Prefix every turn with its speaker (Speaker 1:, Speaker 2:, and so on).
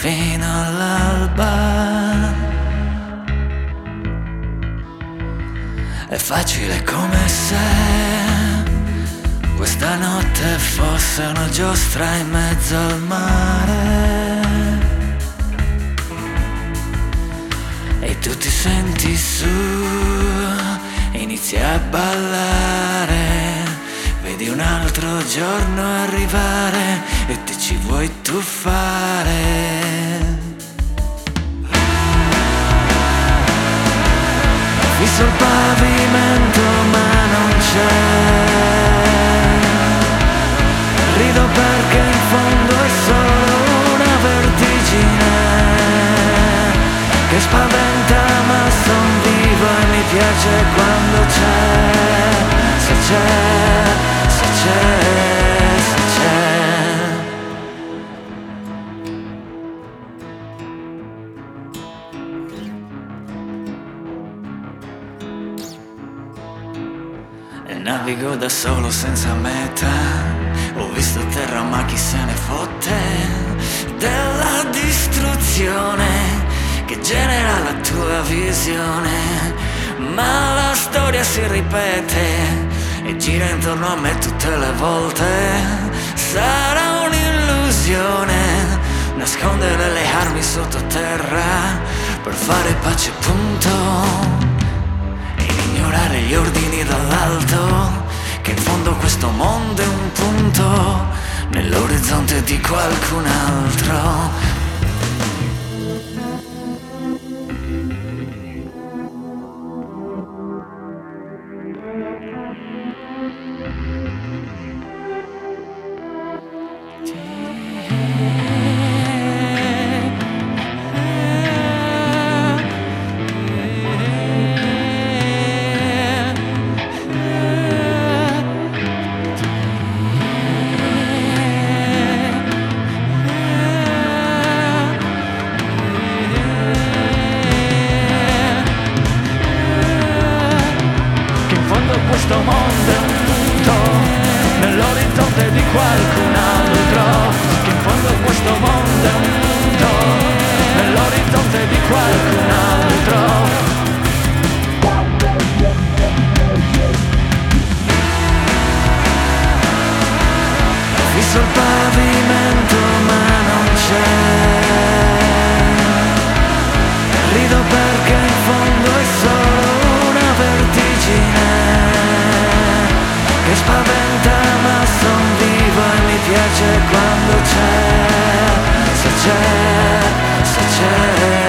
Speaker 1: fino all'alba. È facile come se questa notte fosse una giostra in mezzo al mare. E tu ti senti su, inizi a ballare altro giorno arrivare e ti ci vuoi tuffare. Fisso il pavimento ma non c'è Rido perché in fondo è solo una vertigine Che spaventa ma son vivo e mi piace quando c'è Se c'è, E navigo da solo senza meta. Ho visto terra ma chi se ne fotte Della distruzione Che genera la tua visione. Ma la storia si ripete E gira intorno a me tutte le volte. Sarà un'illusione Nascondere le armi sottoterra Per fare pace punto ed ignorare gli ordini dall'alto, che in fondo questo mondo è un punto nell'orizzonte di qualcun altro. Questo mondo punto nell'orizzonte di qualcun altro piace quando c'è Se c'è, se c'è